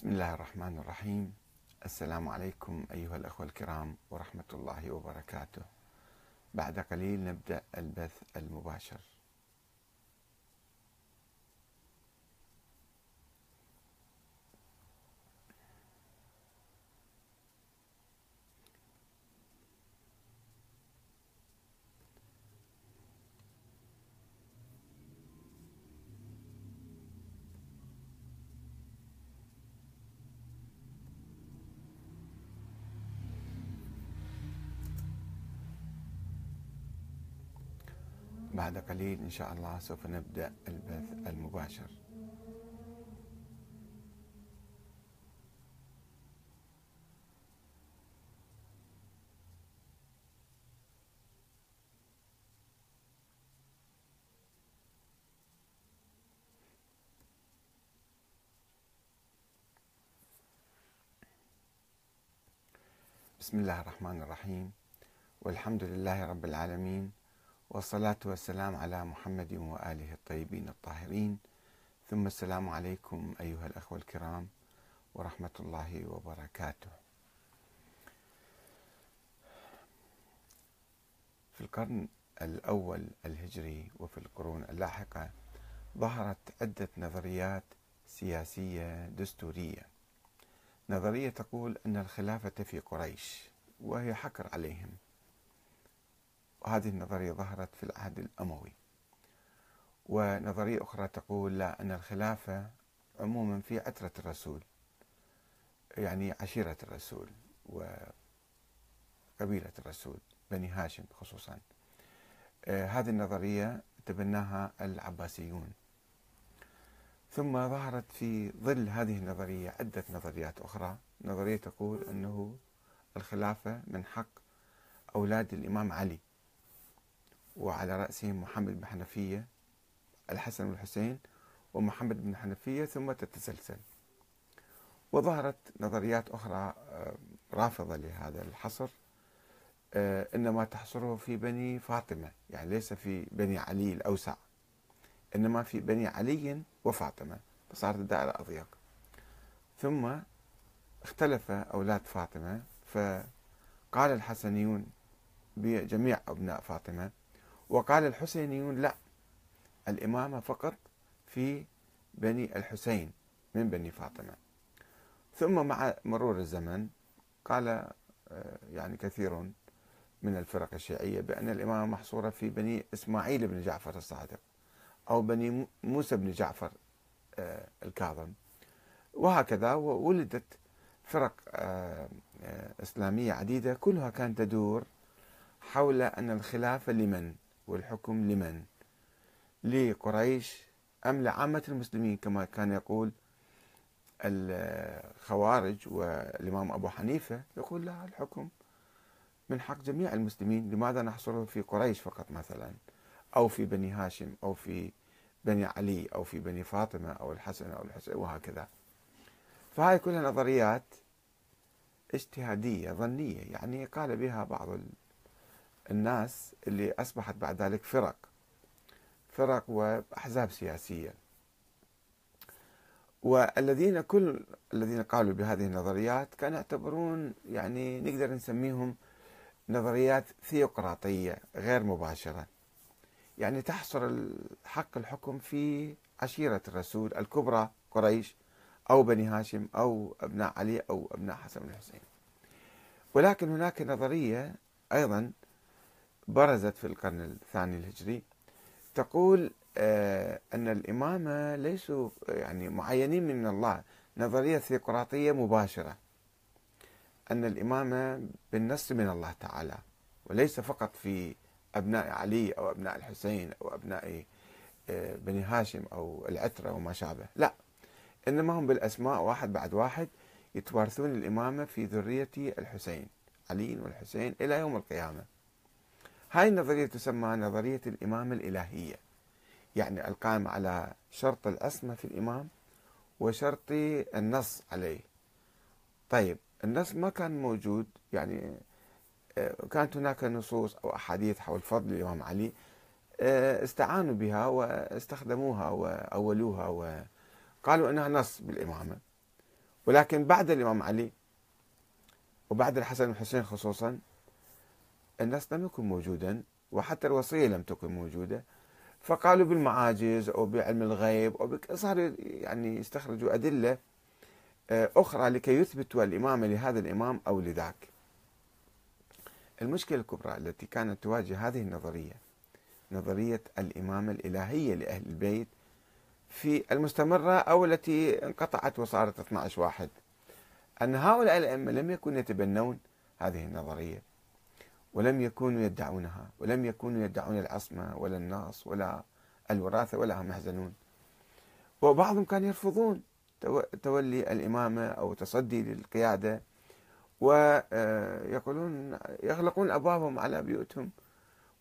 بسم الله الرحمن الرحيم. السلام عليكم أيها الأخوة الكرام ورحمة الله وبركاته. بعد قليل نبدأ البث المباشر. بعد قليل إن شاء الله سوف نبدأ البث المباشر. بسم الله الرحمن الرحيم. والحمد لله رب العالمين. والصلاة والسلام على محمد وآله الطيبين الطاهرين. ثم السلام عليكم أيها الأخوة الكرام ورحمة الله وبركاته. في القرن الأول الهجري وفي القرون اللاحقة ظهرت عدة نظريات سياسية دستورية. نظرية تقول أن الخلافة في قريش وهي حكر عليهم. وهذه النظرية ظهرت في العهد الأموي. ونظرية أخرى تقول لا أن الخلافة عموما في عترة الرسول يعني عشيرة الرسول وقبيلة الرسول بني هاشم خصوصا. آه، هذه النظرية تبناها العباسيون. ثم ظهرت في ظل هذه النظرية عدة نظريات أخرى. نظرية تقول أنه الخلافة من حق أولاد الإمام علي. وعلى رأسهم محمد بن حنفية الحسن والحسين ومحمد بن حنفية ثم تتسلسل. وظهرت نظريات أخرى آه، رافضة لهذا الحصر آه، إنما تحصره في بني فاطمة يعني ليس في بني علي الأوسع إنما في بني علي وفاطمة فصارت الدائرة أضيق. ثم اختلف أولاد فاطمة فقال الحسنيون بجميع أبناء فاطمة وقال الحسينيون لا الإمامة فقط في بني الحسين من بني فاطمة. ثم مع مرور الزمن قال آه، يعني كثير من الفرق الشيعية بأن الإمامة محصورة في بني إسماعيل بن جعفر الصادق أو بني موسى بن جعفر آه، الكاظم. وهكذا ولدت فرق آه، إسلامية عديدة كلها كانت تدور حول أن الخلافة لمن؟ والحكم لمن؟ لقريش أم لعامة المسلمين كما كان يقول الخوارج والإمام أبو حنيفة يقول لا الحكم من حق جميع المسلمين لماذا نحصره في قريش فقط مثلا؟ أو في بني هاشم أو في بني علي أو في بني فاطمة أو الحسن أو الحسين وهكذا. فهاي كلها نظريات اجتهادية ظنية يعني قال بها بعض الناس اللي أصبحت بعد ذلك فرق. فرق وأحزاب سياسية. والذين كل الذين قالوا بهذه النظريات كانوا يعتبرون يعني نقدر نسميهم نظريات ثيوقراطية غير مباشرة. يعني تحصر حق الحكم في عشيرة الرسول الكبرى قريش أو بني هاشم أو أبناء علي أو أبناء حسن الحسين ولكن هناك نظرية أيضا برزت في القرن الثاني الهجري تقول آه، أن الإمامة ليسوا يعني معينين من الله نظرية ثيوقراطية مباشرة. أن الإمامة بالنص من الله تعالى وليس فقط في أبناء علي أو أبناء الحسين أو أبناء آه، بني هاشم أو العترة وما شابه. لا إنما هم بالأسماء واحد بعد واحد يتوارثون الإمامة في ذرية الحسين علي والحسين إلى يوم القيامة. هاي النظرية تسمى نظرية الإمامة الإلهية. يعني القائم على شرط العصمة في الإمام وشرط النص عليه. طيب النص ما كان موجود. يعني آه، كانت هناك نصوص أو أحاديث حول فضل الإمام علي آه، استعانوا بها واستخدموها وأولوها وقالوا أنها نص بالإمامة. ولكن بعد الإمام علي وبعد الحسن والحسين خصوصا النص لم يكن موجودا وحتى الوصية لم تكن موجودة. فقالوا بالمعاجز أو بعلم الغيب أو صاروا يعني يستخرجوا أدلة آه، أخرى لكي يثبتوا الإمامة لهذا الإمام أو لذاك. المشكلة الكبرى التي كانت تواجه هذه النظرية نظرية الإمامة الإلهية لأهل البيت في المستمرة أو التي انقطعت وصارت 12 واحد. أن هؤلاء الأئمة لم يكونوا يتبنون هذه النظرية. ولم يكونوا يدعونها ولم يكونوا يدعون العصمة ولا النص ولا الوراثة ولا هم يحزنون. وبعضهم كان يرفضون تولي الإمامة أو تصدي للقيادة ويقولون يغلقون أبوابهم على بيوتهم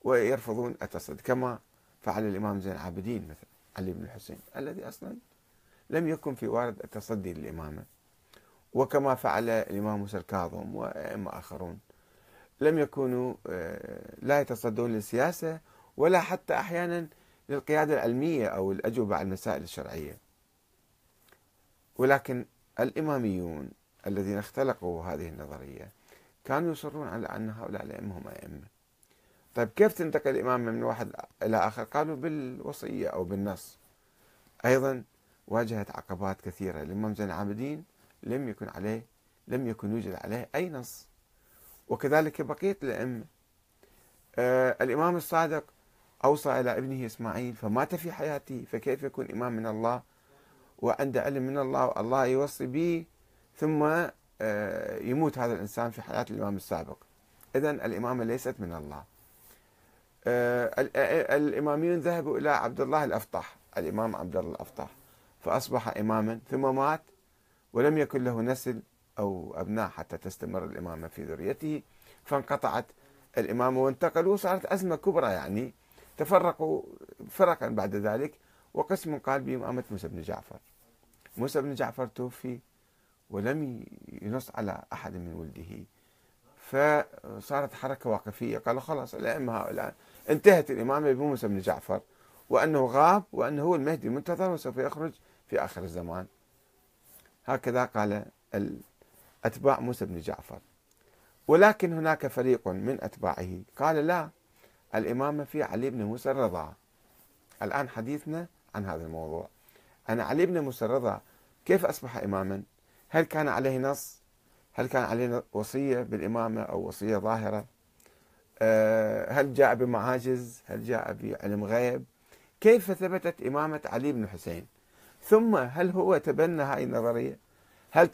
ويرفضون التصدي. كما فعل الإمام زين العابدين مثلا علي بن الحسين الذي أصلا لم يكن في وارد التصدي للإمامة. وكما فعل الإمام موسى الكاظم وأئمة آخرون. لم يكونوا آه، لا يتصدون للسياسة ولا حتى أحيانا للقيادة العلمية أو الأجوبة على المسائل الشرعية. ولكن الإماميون الذين اختلقوا هذه النظرية كانوا يصرون على أن هؤلاء الأئمة هم أئمة. طيب كيف تنتقل الإمامة من واحد إلى آخر؟ قالوا بالوصية أو بالنص. أيضا واجهت عقبات كثيرة. الإمام زين العابدين لم يكن عليه لم يكن يوجد عليه أي نص. وكذلك بقية الأئمة. آه الإمام الصادق أوصى إلى ابنه إسماعيل فمات في حياته فكيف يكون إمام من الله؟ وعنده علم من الله والله يوصي به ثم آه يموت هذا الإنسان في حياة الإمام السابق. إذا الإمامة ليست من الله. آه الإماميون ذهبوا إلى عبد الله الأفطح الإمام عبد الله الأفطح فأصبح إماما ثم مات ولم يكن له نسل أو أبناء حتى تستمر الإمامة في ذريته. فانقطعت الإمامة وانتقلوا وصارت أزمة كبرى يعني. تفرقوا فرقا بعد ذلك وقسم قال بإمامة موسى بن جعفر. موسى بن جعفر توفي ولم ينص على أحد من ولده. فصارت حركة واقفية قالوا خلاص الأئمة هؤلاء انتهت الإمامة بموسى بن جعفر وأنه غاب وأنه هو المهدي المنتظر وسوف يخرج في آخر الزمان. هكذا قال أتباع موسى بن جعفر. ولكن هناك فريق من أتباعه قال لا الإمامة في علي بن موسى الرضا. الآن حديثنا عن هذا الموضوع. أنا علي بن موسى الرضا كيف أصبح إماما؟ هل كان عليه نص؟ هل كان عليه وصية بالإمامة أو وصية ظاهرة؟ آه، هل جاء بمعاجز؟ هل جاء بعلم غيب؟ كيف ثبتت إمامة علي بن حسين؟ ثم هل هو تبنى هاي النظرية؟ هل